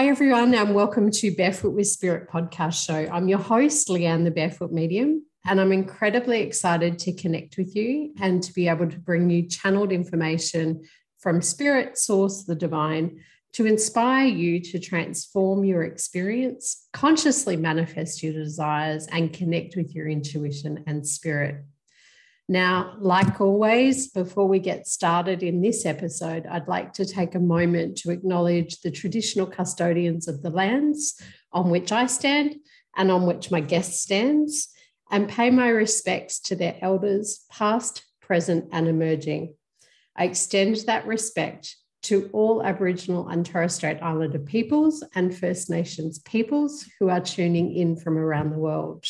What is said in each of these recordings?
Hi, everyone, and welcome to Barefoot with Spirit podcast show. I'm your host, Leanne, the Barefoot Medium, and I'm incredibly excited to connect with you and to be able to bring you channeled information from Spirit, Source, the Divine, to inspire you to transform your experience, consciously manifest your desires, and connect with your intuition and spirit. Now, like always, before we get started in this episode, I'd like to take a moment to acknowledge the traditional custodians of the lands on which I stand and on which my guest stands, and pay my respects to their elders, past, present, and emerging. I extend that respect to all Aboriginal and Torres Strait Islander peoples and First Nations peoples who are tuning in from around the world.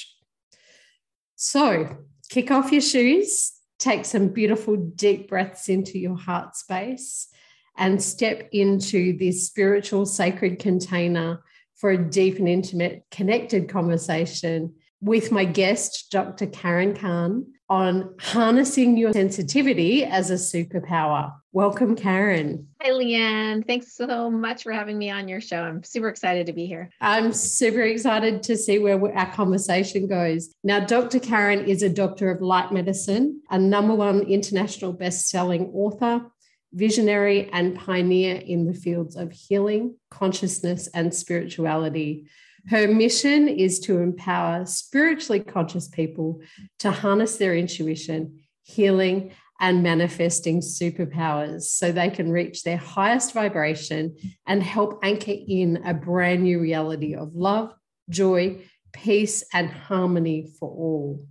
So, kick off your shoes, take some beautiful deep breaths into your heart space, and step into this spiritual sacred container for a deep and intimate connected conversation with my guest, Dr. Karen Kan, on harnessing your sensitivity as a superpower. Welcome, Karen. Hi, Leanne. Thanks so much for having me on your show. I'm super excited to be here. I'm super excited to see where our conversation goes. Now, Dr. Karen is a doctor of light medicine, a number one international best-selling author, visionary and pioneer in the fields of healing, consciousness, and spirituality. Her mission is to empower spiritually conscious people to harness their intuition, healing, and manifesting superpowers so they can reach their highest vibration and help anchor in a brand new reality of love, joy, peace, and harmony for all.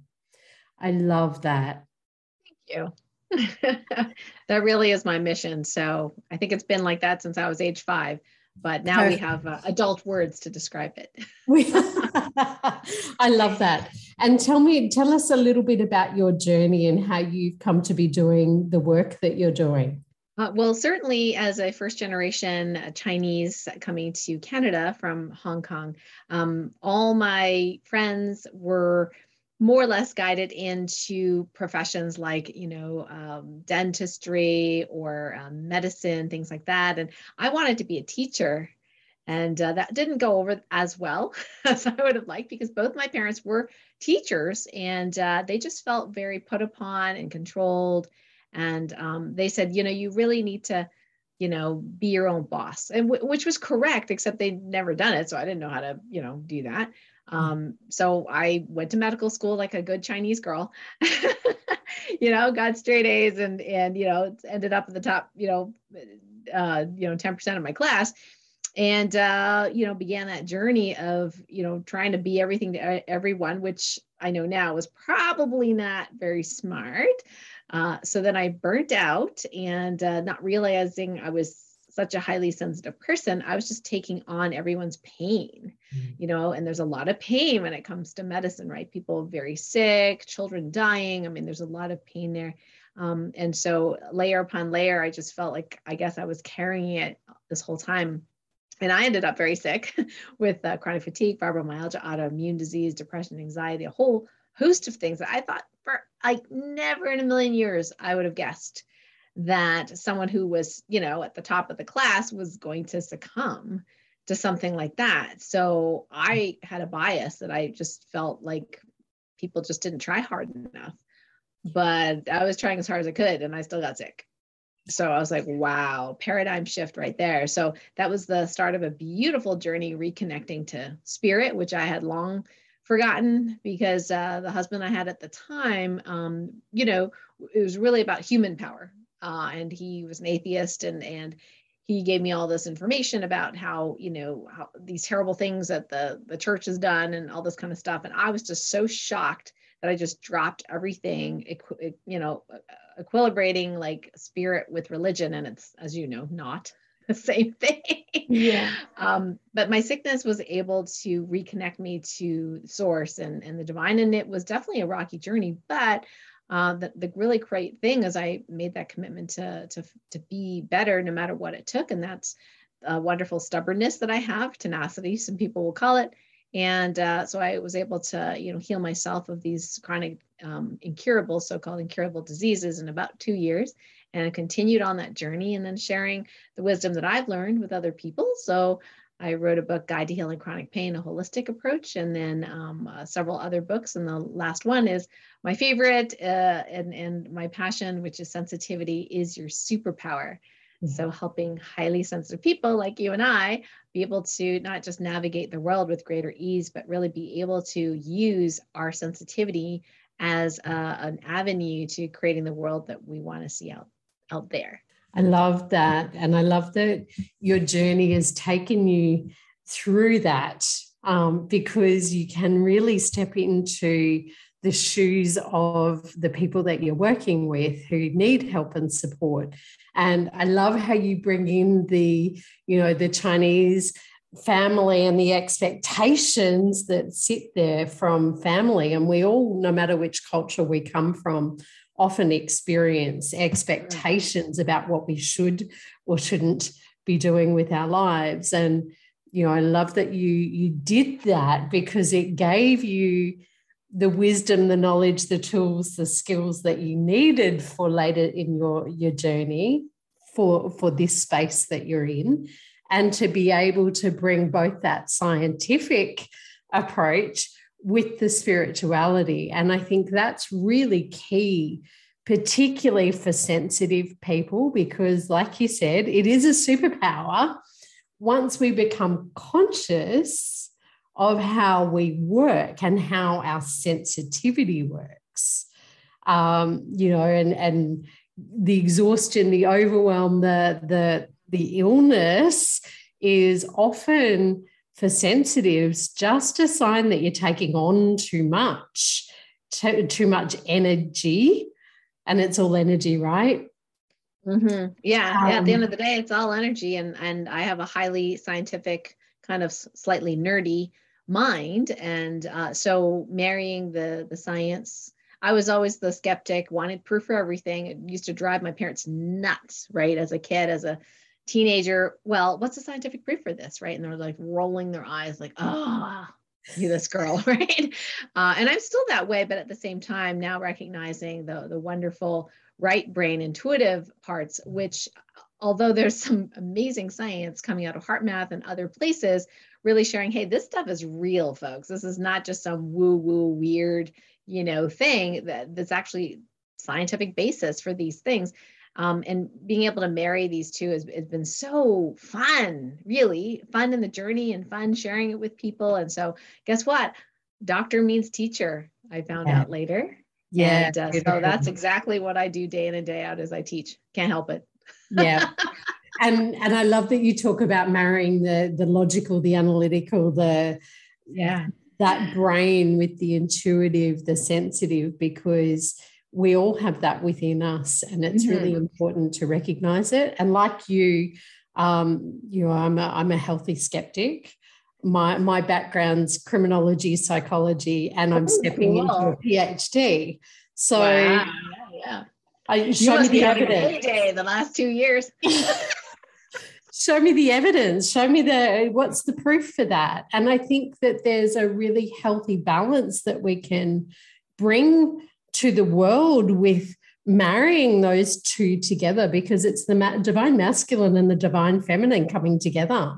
I love that. Thank you. that really is my mission. So I think it's been like that since I was age five but now we have uh, adult words to describe it. I love that. And tell me, tell us a little bit about your journey and how you've come to be doing the work that you're doing. Uh, well, certainly as a first generation uh, Chinese coming to Canada from Hong Kong, um, all my friends were more or less guided into professions like you know um, dentistry or um, medicine things like that and i wanted to be a teacher and uh, that didn't go over as well as i would have liked because both my parents were teachers and uh, they just felt very put upon and controlled and um, they said you know you really need to you know be your own boss and w- which was correct except they'd never done it so i didn't know how to you know do that. Um, so I went to medical school like a good Chinese girl, you know, got straight A's and, and, you know, ended up at the top, you know, uh, you know, 10% of my class and, uh, you know, began that journey of, you know, trying to be everything to everyone, which I know now was probably not very smart. Uh, so then I burnt out and uh, not realizing I was such a highly sensitive person, I was just taking on everyone's pain, mm-hmm. you know, and there's a lot of pain when it comes to medicine, right? People very sick, children dying. I mean, there's a lot of pain there. Um, and so layer upon layer, I just felt like I guess I was carrying it this whole time. And I ended up very sick with uh, chronic fatigue, fibromyalgia, autoimmune disease, depression, anxiety, a whole host of things that I thought for like never in a million years I would have guessed that someone who was, you know, at the top of the class was going to succumb to something like that. So I had a bias that I just felt like people just didn't try hard enough. But I was trying as hard as I could and I still got sick. So I was like, wow, paradigm shift right there. So that was the start of a beautiful journey reconnecting to spirit, which I had long forgotten because uh, the husband I had at the time, um, you know, it was really about human power uh, and he was an atheist and and he gave me all this information about how you know how these terrible things that the the church has done and all this kind of stuff. And i was just so shocked that i just dropped everything you know equilibrating like spirit with religion. And it's as you know not the same thing. Yeah. Um, but my sickness was able to reconnect me to source and and the divine. And it was definitely a rocky journey but uh, the, the really great thing is I made that commitment to, to, to be better no matter what it took. And that's a wonderful stubbornness that I have, tenacity, some people will call it. And uh, so I was able to, you know, heal myself of these chronic um, incurable, so-called incurable diseases in about two years. And I continued on that journey and then sharing the wisdom that I've learned with other people. So I wrote a book, Guide to Healing Chronic Pain, a holistic approach, and then um, uh, several other books. And the last one is my favorite uh, and, and my passion, which is sensitivity is your superpower. Mm-hmm. So, helping highly sensitive people like you and I be able to not just navigate the world with greater ease, but really be able to use our sensitivity as uh, an avenue to creating the world that we want to see out, out there. I love that. And I love that your journey has taken you through that um, because you can really step into the shoes of the people that you're working with who need help and support. And I love how you bring in the, you know, the Chinese family and the expectations that sit there from family. And we all, no matter which culture we come from, often experience mm. expectations about what we should or shouldn't be doing with our lives. And you know i love that you you did that because it gave you the wisdom the knowledge the tools the skills that you needed for later in your your journey for for this space that you're in. And to be able to bring both that scientific approach with the spirituality. And I think that's really key, particularly for sensitive people, because, like you said, it is a superpower. Once we become conscious of how we work and how our sensitivity works, um, you know, and, and the exhaustion, the overwhelm, the, the, the illness is often for sensitives just a sign that you're taking on too much, too, too much energy. And it's all energy, right? Mm-hmm. Yeah. Um, yeah. At the end um, of the day, it's all energy. And, and I have a highly scientific, kind of slightly nerdy mind. And uh, so marrying the, the science, I was always the skeptic, wanted proof for everything. It used to drive my parents nuts, right? As a kid, as a teenager, well, what's the scientific proof for this, right? And they're like rolling their eyes, like, oh, you this girl, right? Uh, and I'm still that way, but at the same time, now recognizing the the wonderful right brain intuitive parts, which although there's some amazing science coming out of HeartMath and other places, really sharing, hey, this stuff is real, folks. This is not just some woo-woo weird, you know, thing that that's actually scientific basis for these things. Um, and being able to marry these two has, has, been so fun, really fun in the journey and fun sharing it with people. And so, guess what? Doctor means teacher. I found yeah. out later. Yeah. And, uh, so that's exactly what I do day in and day out as I teach. Can't help it. yeah. And and I love that you talk about marrying the the logical, the analytical, the yeah that brain with the intuitive, the sensitive, because we all have that within us and it's mm-hmm. really important to recognize it. And like you um, you know i'm a, I'm a healthy skeptic. My my background's criminology psychology and i'm oh, stepping cool. into a phd so wow. yeah. I, show me the evidence. day the last two years. Show me the evidence. Show me the what's the proof for that? And i think that there's a really healthy balance that we can bring to the world with marrying those two together because it's the divine masculine and the divine feminine coming together.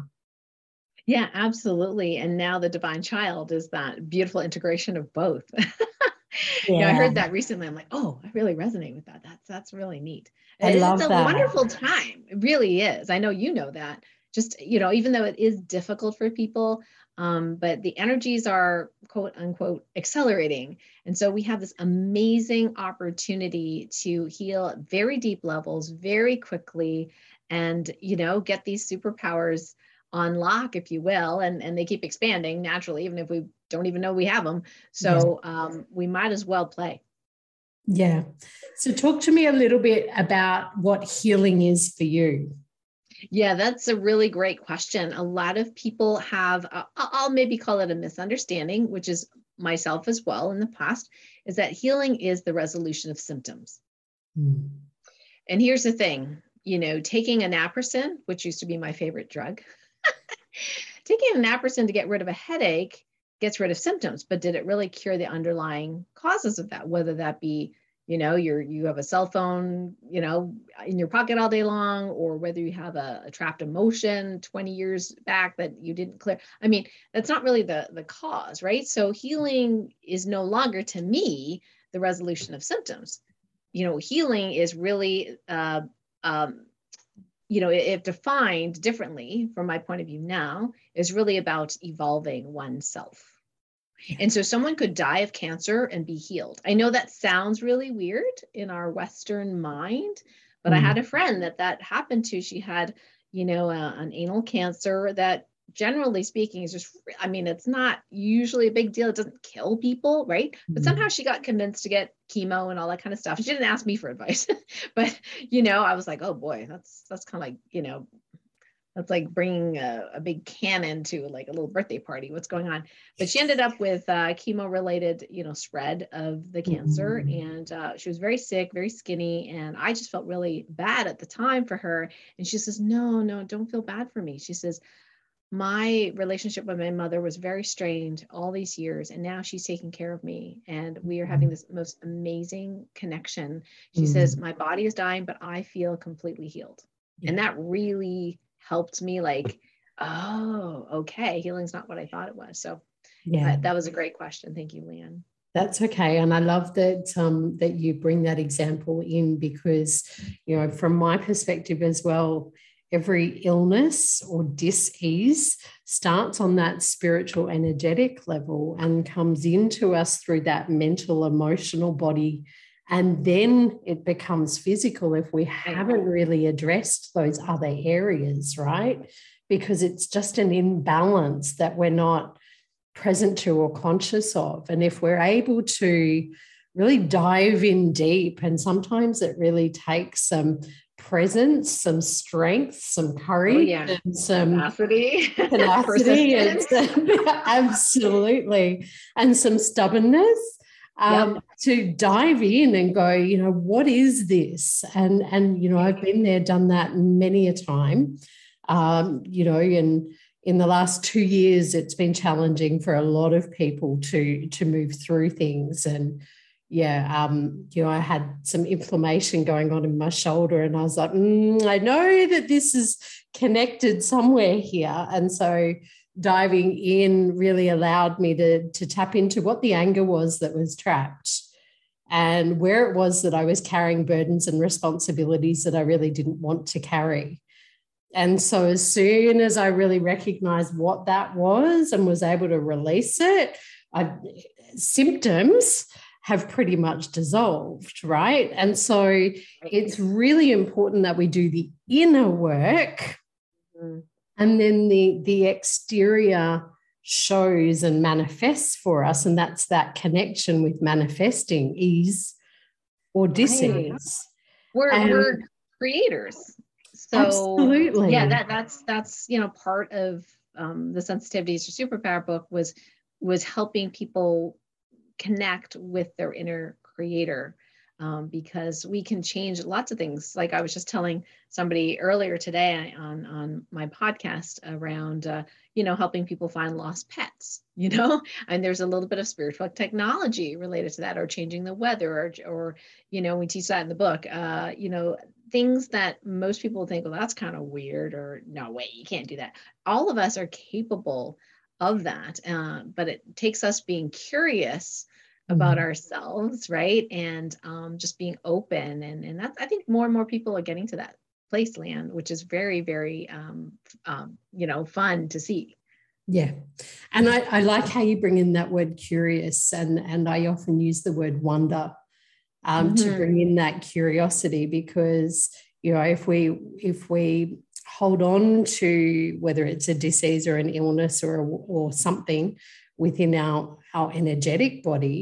Yeah, absolutely. And now the divine child is that beautiful integration of both. yeah. You know, I heard that recently. I'm like, oh, I really resonate with that. That's that's really neat. I love it's a that. wonderful time. It really is. I know you know that. Just, you know, even though it is difficult for people, um, but the energies are quote unquote accelerating. And so we have this amazing opportunity to heal at very deep levels very quickly and, you know, get these superpowers on lock, if you will, and, and they keep expanding naturally, even if we don't even know we have them. So um, we might as well play. Yeah. So talk to me a little bit about what healing is for you. Yeah, that's a really great question. A lot of people have, uh, I'll maybe call it a misunderstanding, which is myself as well in the past, is that healing is the resolution of symptoms. Mm. And here's the thing you know, taking a naproxen, which used to be my favorite drug, taking a naproxen to get rid of a headache gets rid of symptoms, but did it really cure the underlying causes of that, whether that be you know you're you have a cell phone you know in your pocket all day long or whether you have a, a, trapped emotion 20 years back that you didn't clear i mean that's not really the the cause right? So healing is no longer to me the resolution of symptoms. You know healing is really uh, um, you know if defined differently from my point of view now is really about evolving oneself and so someone could die of cancer and be healed. I know that sounds really weird in our Western mind, but mm. I had a friend that that happened to. She had, you know, uh, an anal cancer that generally speaking is just i mean it's not usually a big deal it doesn't kill people right but somehow mm-hmm. she got convinced to get chemo and all that kind of stuff she didn't ask me for advice but you know i was like oh boy that's that's kind of like you know that's like bringing a, a, big cannon to like a little birthday party what's going on but she ended up with uh, chemo related you know spread of the cancer mm-hmm. and uh, she was very sick very skinny and i just felt really bad at the time for her and she says no no don't feel bad for me she says my relationship with my mother was very strained all these years and now she's taking care of me and we are having mm-hmm. this most amazing connection she mm-hmm. says my body is dying but i feel completely healed yeah. and that really helped me like, oh, okay, healing's not what I thought it was. So yeah, that was a great question. Thank you, Leanne. That's okay, and I love that um, that you bring that example in because, you know, from my perspective as well, every illness or disease starts on that spiritual energetic level and comes into us through that mental emotional body and then it becomes physical if we haven't really addressed those other areas, right? Because it's just an imbalance that we're not present to or conscious of. And if we're able to really dive in deep, and sometimes it really takes some presence, some strength, some oh, courage, oh, yeah. and some tenacity, tenacity and some, absolutely, and some stubbornness um, yep. to dive in and go, you know, what is this? And and you know, I've been there, done that many a time. Um, you know, and in the last two years, it's been challenging for a lot of people to to move through things. And yeah, um, you know, I had some inflammation going on in my shoulder, and I was like, mm, I know that this is connected somewhere here, and so diving in really allowed me to, to tap into what the anger was that was trapped and where it was that I was carrying burdens and responsibilities that I really didn't want to carry. And so, as soon as I really recognized what that was and was able to release it, I, symptoms have pretty much dissolved, right? And so, it's really important that we do the inner work. Mm-hmm and then the the exterior shows and manifests for us and that's that connection with manifesting ease or disease we're, we're creators. So absolutely. yeah that that's that's you know part of um, the sensitivities to superpower book was was helping people connect with their inner creator um, because we can change lots of things. Like I was just telling somebody earlier today on on my podcast around uh, you know helping people find lost pets. You know, and there's a little bit of spiritual technology related to that, or changing the weather, or or you know we teach that in the book. Uh, you know things that most people think, well, that's kind of weird, or no way, you can't do that. All of us are capable of that, uh, but it takes us being curious about mm-hmm. ourselves right and um, just being open and and that's i think more and more people are getting to that place land which is very very um, um, you know fun to see yeah and I, I like how you bring in that word curious and and i often use the word wonder um, mm-hmm. to bring in that curiosity because you know if we if we hold on to whether it's a disease or an illness or or something within our our energetic body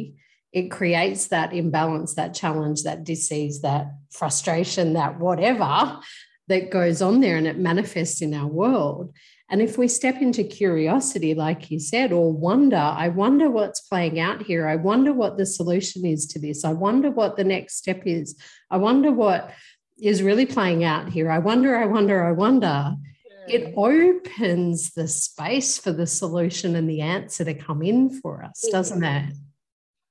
it creates that imbalance, that challenge, that disease, that frustration, that whatever that goes on there and it manifests in our world. And if we step into curiosity, like you said, or wonder, I wonder what's playing out here. I wonder what the solution is to this. I wonder what the next step is. I wonder what is really playing out here. I wonder, I wonder, I wonder. It mm. opens the space for the solution and the answer to come in for us, mm. doesn't it?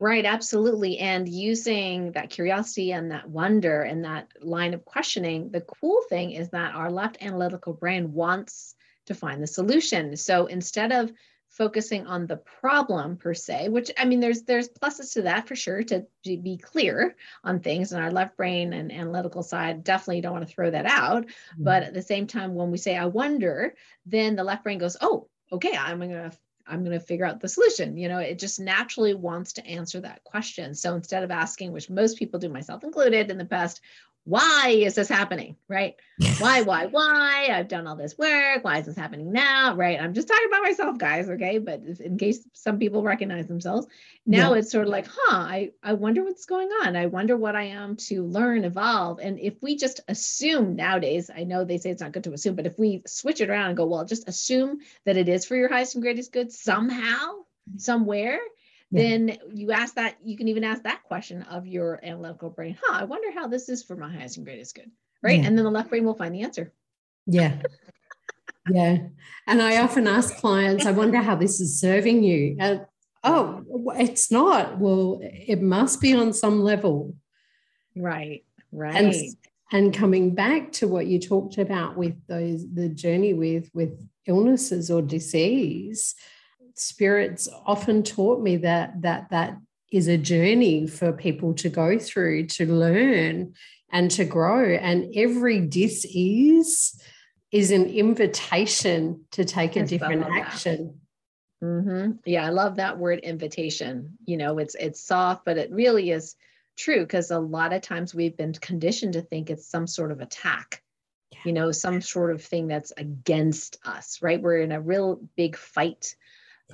Right, absolutely. And using that curiosity and that wonder and that line of questioning, the cool thing is that our left analytical brain wants to find the solution. So instead of focusing on the problem per se which i mean there's there's pluses to that for sure to, to be clear on things and our left brain and analytical side definitely don't want to throw that out mm-hmm. but at the same time when we say i wonder then the left brain goes oh okay i'm going to I'm going to figure out the solution. You know, it just naturally wants to answer that question. So instead of asking, which most people do, myself included, in the past, why is this happening right? Why why why? I've done all this work. Why is this happening now right? I'm just talking about myself guys okay? But in case some people recognize themselves now yeah. it's sort of like huh i i wonder what's going on. I wonder what i am to learn evolve. And if we just assume nowadays i know they say it's not good to assume but if we switch it around and go well just assume that it is for your highest and greatest good somehow mm-hmm. somewhere yeah. then you ask that you can even ask that question of your analytical brain huh i wonder how this is for my highest and greatest good right? Yeah. and then the left brain will find the answer. Yeah. Yeah. And i often ask clients i wonder how this is serving you. And oh it's not. Well it must be on some level. Right. Right. and, and coming back to what you talked about with those the journey with with illnesses or disease spirits often taught me that that that is a journey for people to go through to learn and to grow. And every dis-ease is an invitation to take a different action. Mm-hmm. yeah i love that word invitation. You know it's it's soft but it really is true because a lot of times we've been conditioned to think it's some sort of attack you know some sort of thing that's against us right? We're in a real big fight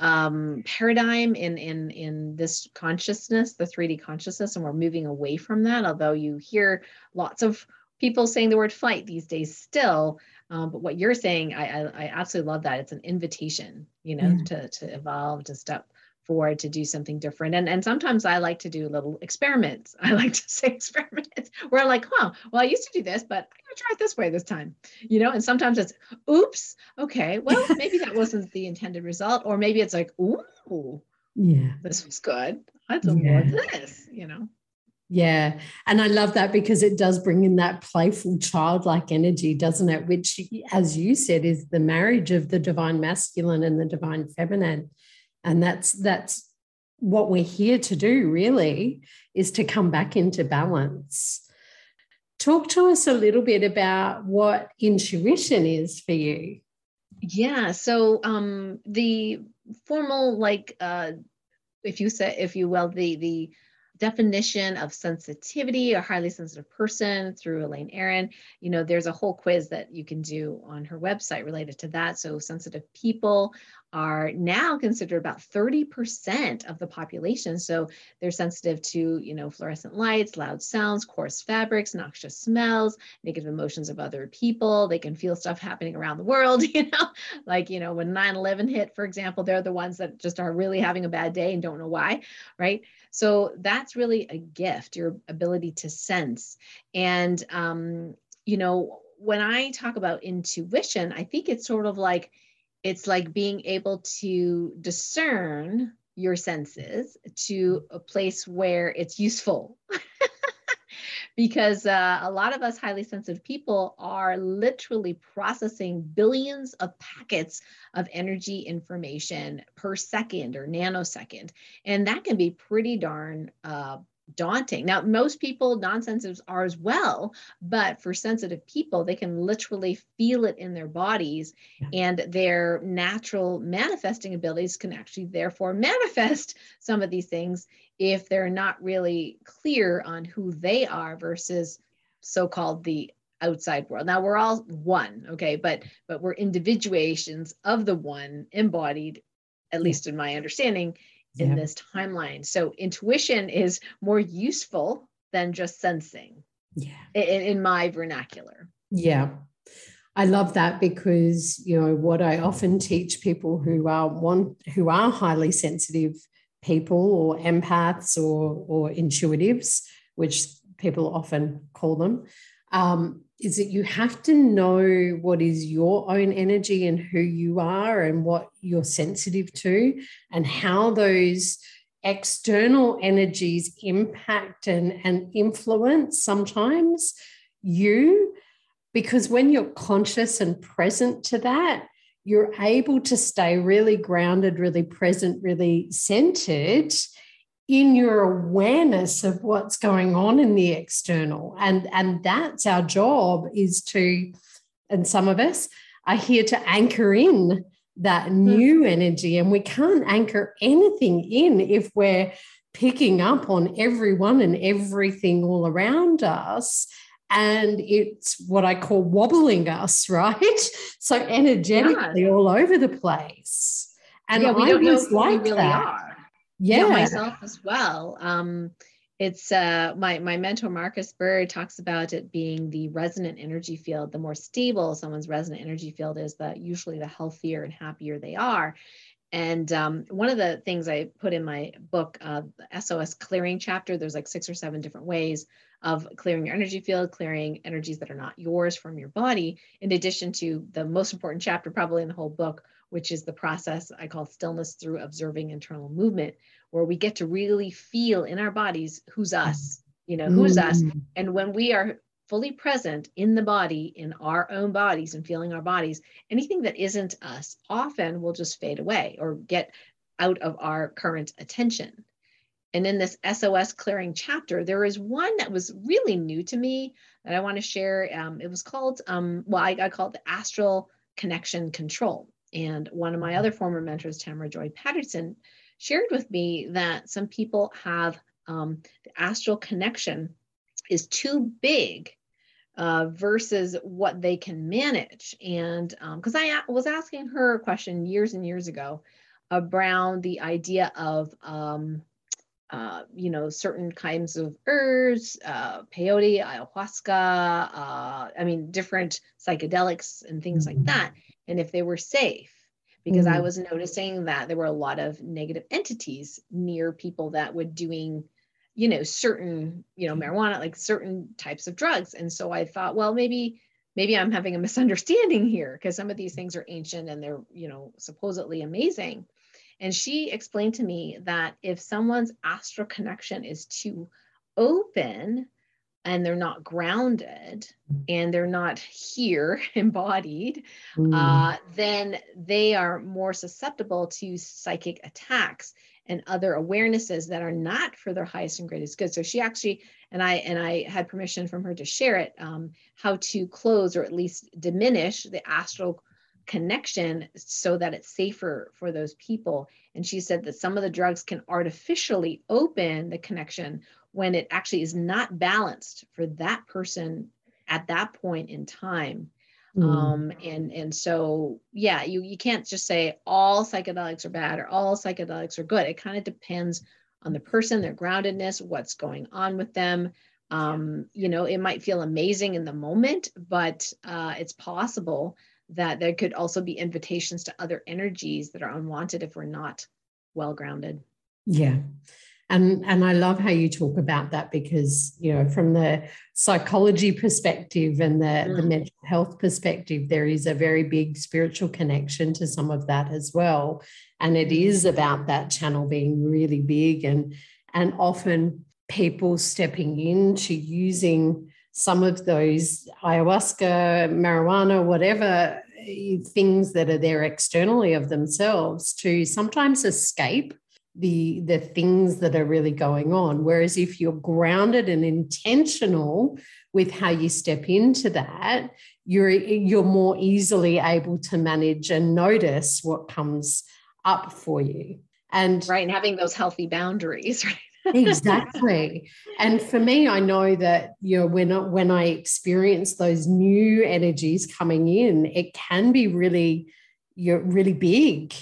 um, paradigm in in in this consciousness, the 3D consciousness, and we're moving away from that. Although you hear lots of people saying the word flight these days still, um, but what you're saying, I, I, I absolutely love that. It's an invitation, you know, yeah. to to evolve, to step forward to do something different. And, and sometimes I like to do little experiments. I like to say experiments where I'm like, huh, well, I used to do this, but I'm gonna try it this way this time. You know, and sometimes it's oops, okay, well, maybe that wasn't the intended result. Or maybe it's like, ooh, yeah, this was good. I'd do yeah. more of this, you know. Yeah. And I love that because it does bring in that playful childlike energy, doesn't it? Which, as you said, is the marriage of the divine masculine and the divine feminine and that's that's what we're here to do really is to come back into balance talk to us a little bit about what intuition is for you yeah so um the formal like uh if you say if you will the the definition of sensitivity, a highly sensitive person through Elaine Aron. You know, there's a whole quiz that you can do on her website related to that. So sensitive people are now considered about 30% of the population. So they're sensitive to, you know, fluorescent lights, loud sounds, coarse fabrics, noxious smells, negative emotions of other people. They can feel stuff happening around the world, you know, like, you know, when 9 11 hit, for example, they're the ones that just are really having a bad day and don't know why, right? So that's really a gift, your ability to sense. And, um, you know, when I talk about intuition, I think it's sort of like, it's like being able to discern your senses to a place where it's useful. because uh, a lot of us highly sensitive people are literally processing billions of packets of energy information per second or nanosecond. And that can be pretty darn uh, daunting. Now, most people, non sensitives, are as well, but for sensitive people, they can literally feel it in their bodies, and their natural manifesting abilities can actually, therefore, manifest some of these things if they're not really clear on who they are versus so called the outside world. Now we're all one okay but but we're individuations of the one embodied at least in my understanding in yeah. this timeline. So intuition is more useful than just sensing. Yeah. In, in my vernacular. Yeah. I love that because you know what I often teach people who are one who are highly sensitive people or empaths or or intuitives, which people often call them, um, is that you have to know what is your own energy and who you are and what you're sensitive to and how those external energies impact and, and influence sometimes you. Because when you're conscious and present to that you're able to stay really grounded really present really centered in your awareness of what's going on in the external and and that's our job is to and some of us are here to anchor in that hmm. new energy and we can't anchor anything in if we're picking up on everyone and everything all around us and it's what I call wobbling us, right? So energetically yeah. all over the place. And yeah, we I don't know like we really that. Are yeah. myself as well um it's uh my my mentor marcus bird talks about it being the resonant energy field the more stable someone's resonant energy field is the usually the healthier and happier they are and um, one of the things I put in my book, uh, the SOS clearing chapter, there's like six or seven different ways of clearing your energy field, clearing energies that are not yours from your body, in addition to the most important chapter, probably in the whole book, which is the process I call stillness through observing internal movement, where we get to really feel in our bodies who's us, you know, who's mm. us. And when we are fully present in the body, in our own bodies and feeling our bodies, anything that isn't us often will just fade away or get out of our current attention. And in this SOS clearing chapter, there is one that was really new to me that I want to share. Um, it was called, um, well, I, I call it the astral connection control. And one of my other former mentors, Tamara Joy Patterson, shared with me that some people have um, the astral connection is too big uh, versus what they can manage. And because um, I was asking her a question years and years ago around the idea of, um, uh, you know, certain kinds of herbs, uh, peyote, ayahuasca, uh, I mean, different psychedelics and things like mm-hmm. that and if they were safe because mm-hmm. I was noticing that there were a lot of negative entities near people that were doing, you know, certain, you know, marijuana, like certain types of drugs. And so I thought, well, maybe, maybe I'm having a misunderstanding here because some of these things are ancient and they're, you know, supposedly amazing. And she explained to me that if someone's astral connection is too open, and they're not grounded and they're not here embodied, mm. uh, then they are more susceptible to psychic attacks and other awarenesses that are not for their highest and greatest good. So she actually, and I and I had permission from her to share it, um, how to close or at least diminish the astral connection so that it's safer for those people. And she said that some of the drugs can artificially open the connection when it actually is not balanced for that person at that point in time. Mm. Um, and and so yeah, you you can't just say all psychedelics are bad or all psychedelics are good. It kind of depends on the person, their groundedness, what's going on with them. Um, you know, it might feel amazing in the moment, but uh, it's possible that there could also be invitations to other energies that are unwanted if we're not well grounded. Yeah and and i love how you talk about that because you know from the psychology perspective and the, mm. the mental health perspective there is a very big spiritual connection to some of that as well and it is about that channel being really big and and often people stepping into using some of those ayahuasca marijuana whatever eh, things that are there externally of themselves to sometimes escape the the things that are really going on. Whereas if you're grounded and intentional with how you step into that you're you're more easily able to manage and notice what comes up for you. And right and having those healthy boundaries right exactly and for me i know that you know when I, when i experience those new energies coming in it can be really you're really big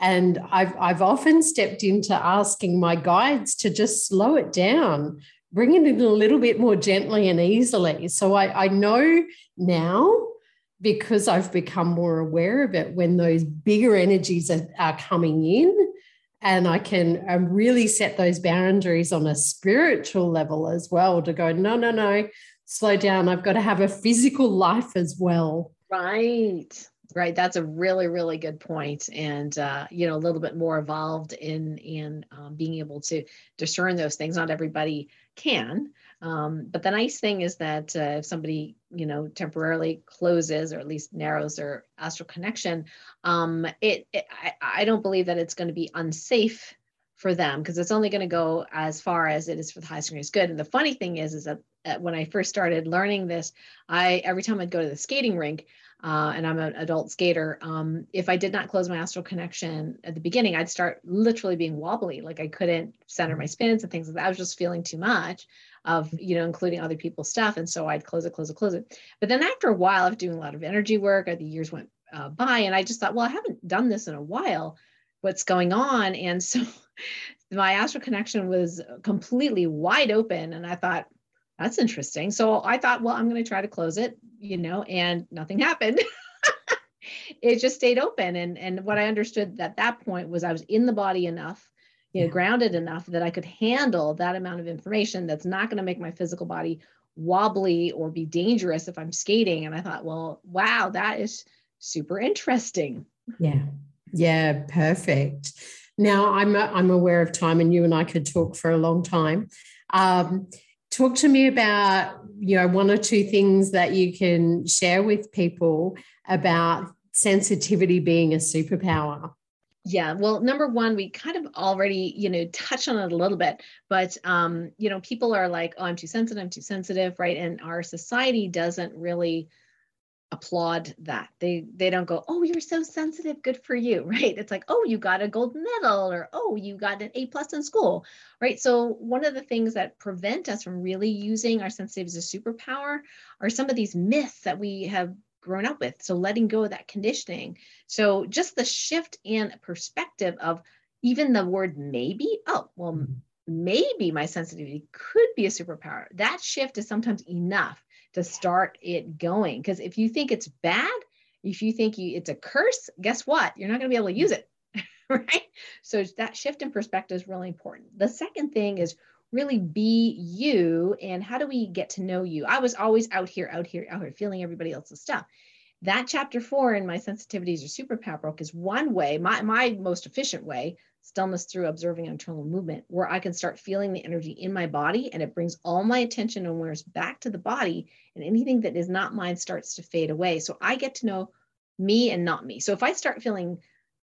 and I've, I've often stepped into asking my guides to just slow it down, bring it in a little bit more gently and easily. So I, I know now because I've become more aware of it when those bigger energies are, are coming in. And I can um, really set those boundaries on a spiritual level as well to go, no, no, no, slow down. I've got to have a physical life as well. Right right that's a really really good point. and uh, you know a little bit more evolved in in um, being able to discern those things not everybody can um, but the nice thing is that uh, if somebody you know temporarily closes or at least narrows their astral connection um, it, it I, I don't believe that it's going to be unsafe for them because it's only going to go as far as it is for the highest degree is good. And the funny thing is is that uh, when i first started learning this i every time i'd go to the skating rink uh, and I'm an adult skater. Um, if I did not close my astral connection at the beginning, I'd start literally being wobbly, like I couldn't center my spins and things like that. I was just feeling too much of, you know, including other people's stuff. And so I'd close it, close it, close it. But then after a while of doing a lot of energy work, the years went uh, by, and I just thought, well, I haven't done this in a while. What's going on? And so my astral connection was completely wide open, and I thought, that's interesting. So I thought, well, I'm going to try to close it, you know, and nothing happened. it just stayed open. And, and what I understood at that point was I was in the body enough, you know, yeah. grounded enough that I could handle that amount of information that's not going to make my physical body wobbly or be dangerous if I'm skating. And I thought, well, wow, that is super interesting. Yeah. Yeah. Perfect. Now I'm, I'm aware of time and you and I could talk for a long time. Um, talk to me about you know one or two things that you can share with people about sensitivity being a superpower. Yeah well number one we kind of already you know touch on it a little bit but um you know people are like oh i'm too sensitive i'm too sensitive right? And our society doesn't really applaud that. They they don't go, "Oh, you're so sensitive, good for you." Right? It's like, "Oh, you got a gold medal," or "Oh, you got an A plus in school." Right? So one of the things that prevent us from really using our sensitivity as a superpower are some of these myths that we have grown up with. So letting go of that conditioning. So just the shift in perspective of even the word maybe. Oh, well, mm-hmm. maybe my sensitivity could be a superpower. That shift is sometimes enough to start it going. Because if you think it's bad, if you think you, it's a curse, guess what? You're not going to be able to use it. right? So that shift in perspective is really important. The second thing is really be you and how do we get to know you? I was always out here, out here, out here, feeling everybody else's stuff. That chapter four in my sensitivities or superpower book is one way, my, my most efficient way stillness through observing internal movement, where I can start feeling the energy in my body and it brings all my attention and awareness back to the body, and anything that is not mine starts to fade away. So I get to know me and not me. So if I start feeling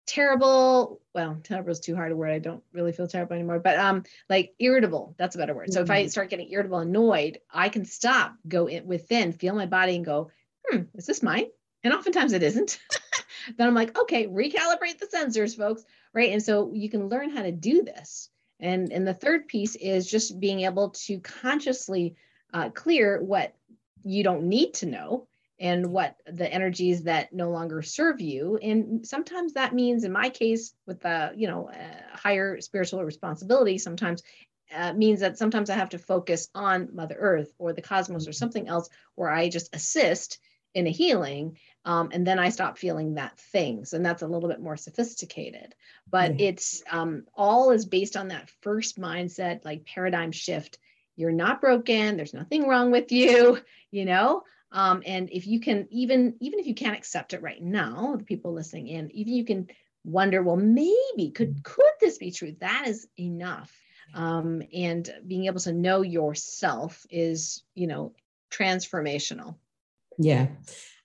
terrible, well, terrible is too hard a word. I don't really feel terrible anymore, but um, like irritable, that's a better word. So mm-hmm. if I mm-hmm. start getting irritable, annoyed, I can stop, go in within, feel my body, and go, hmm, is this mine? And oftentimes it isn't. then I'm like, okay, recalibrate the sensors, folks right? And so you can learn how to do this. And, and the third piece is just being able to consciously uh, clear what you don't need to know and what the energies that no longer serve you and sometimes that means in my case with the you know uh, higher spiritual responsibility sometimes uh, means that sometimes i have to focus on mother earth or the cosmos or something else where i just assist in a healing um, and then i stop feeling that things and that's a little bit more sophisticated but yeah. it's um, all is based on that first mindset like paradigm shift. You're not broken. There's nothing wrong with you you know? Um, and if you can even even if you can't accept it right now the people listening in even you can wonder well maybe could could this be true? That is enough. Um, and being able to know yourself is you know transformational yeah.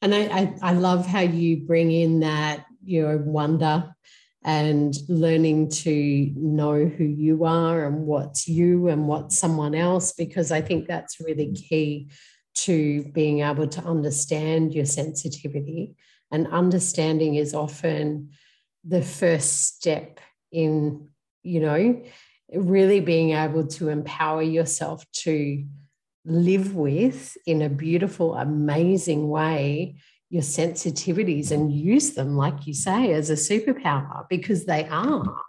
And I, I, I love how you bring in that, you know, wonder and learning to know who you are and what's you and what's someone else, because I think that's really mm. key to being able to understand your sensitivity. And understanding is often the first step in, you know, really being able to empower yourself to live with in a beautiful, amazing way your sensitivities and use them, like you say, as a superpower because they are.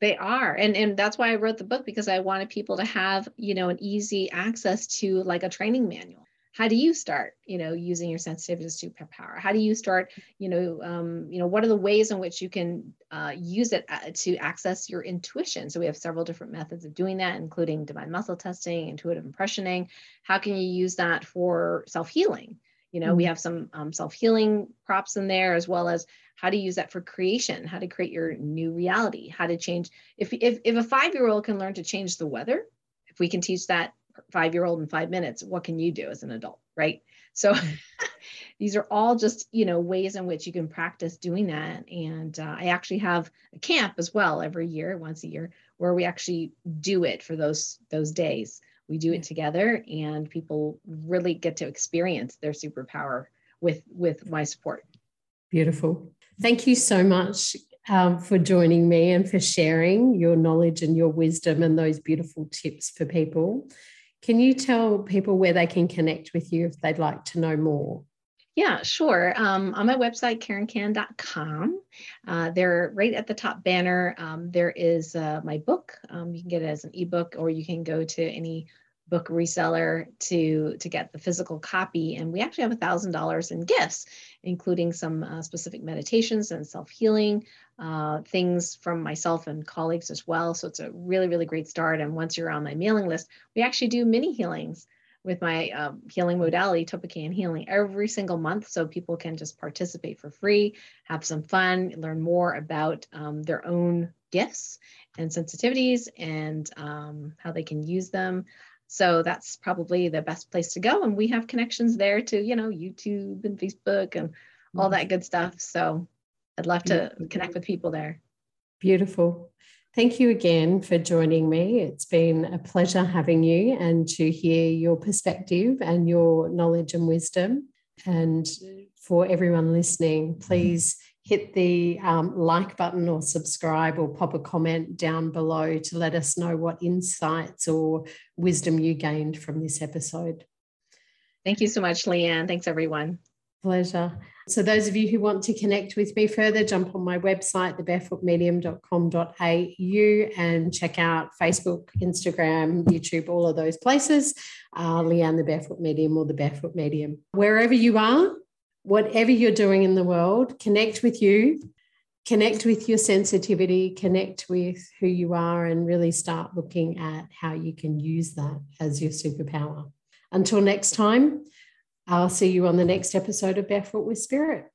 They are. And, and that's why I wrote the book because I wanted people to have, you know, an easy access to like a training manual how do you start you know using your sensitivity as superpower how do you start you know um, you know what are the ways in which you can uh, use it uh, to access your intuition so we have several different methods of doing that including divine muscle testing intuitive impressioning how can you use that for self-healing You know, mm-hmm. we have some um, self healing props in there, as well as how to use that for creation, how to create your new reality, how to change. If, if, if a five year old can learn to change the weather, if we can teach that five year old in five minutes, what can you do as an adult? Right. So mm-hmm. these are all just, you know, ways in which you can practice doing that. And uh, I actually have a camp as well every year, once a year, where we actually do it for those those days. We do it together and people really get to experience their superpower with with my support. Beautiful. Thank you so much um, for joining me and for sharing your knowledge and your wisdom and those beautiful tips for people. Can you tell people where they can connect with you if they'd like to know more? Yeah, sure. Um, on my website, karenkan.com, uh, there, right at the top banner, um, there is uh, my book. Um, you can get it as an ebook, or you can go to any book reseller to to get the physical copy and we actually have a thousand dollars in gifts including some uh, specific meditations and self-healing uh, things from myself and colleagues as well. So it's a really really great start. And once you're on my mailing list we actually do mini healings with my um, healing modality Tapkana healing every single month. So people can just participate for free have some fun learn more about um, their own gifts and sensitivities and um, how they can use them so that's probably the best place to go. And we have connections there to, you know, YouTube and Facebook and all that mm-hmm. good stuff. So I'd love to connect with people there. Beautiful. Thank you again for joining me. It's been a pleasure having you and to hear your perspective and your knowledge and wisdom. And for everyone listening, mm-hmm. please hit the um, like button or subscribe or pop a comment down below to let us know what insights or wisdom you gained from this episode. Thank you so much, Leanne. Thanks, everyone. Pleasure. So, those of you who want to connect with me further, jump on my website, thebarefootmedium.com.au, and check out Facebook, Instagram, YouTube, all of those places. Uh, Leanne the Barefoot Medium or the Barefoot Medium. Wherever you are, whatever you're doing in the world, connect with you, connect with your sensitivity, connect with who you are, and really start looking at how you can use that as your superpower. Until next time, I'll see you on the next episode of Barefoot with Spirit.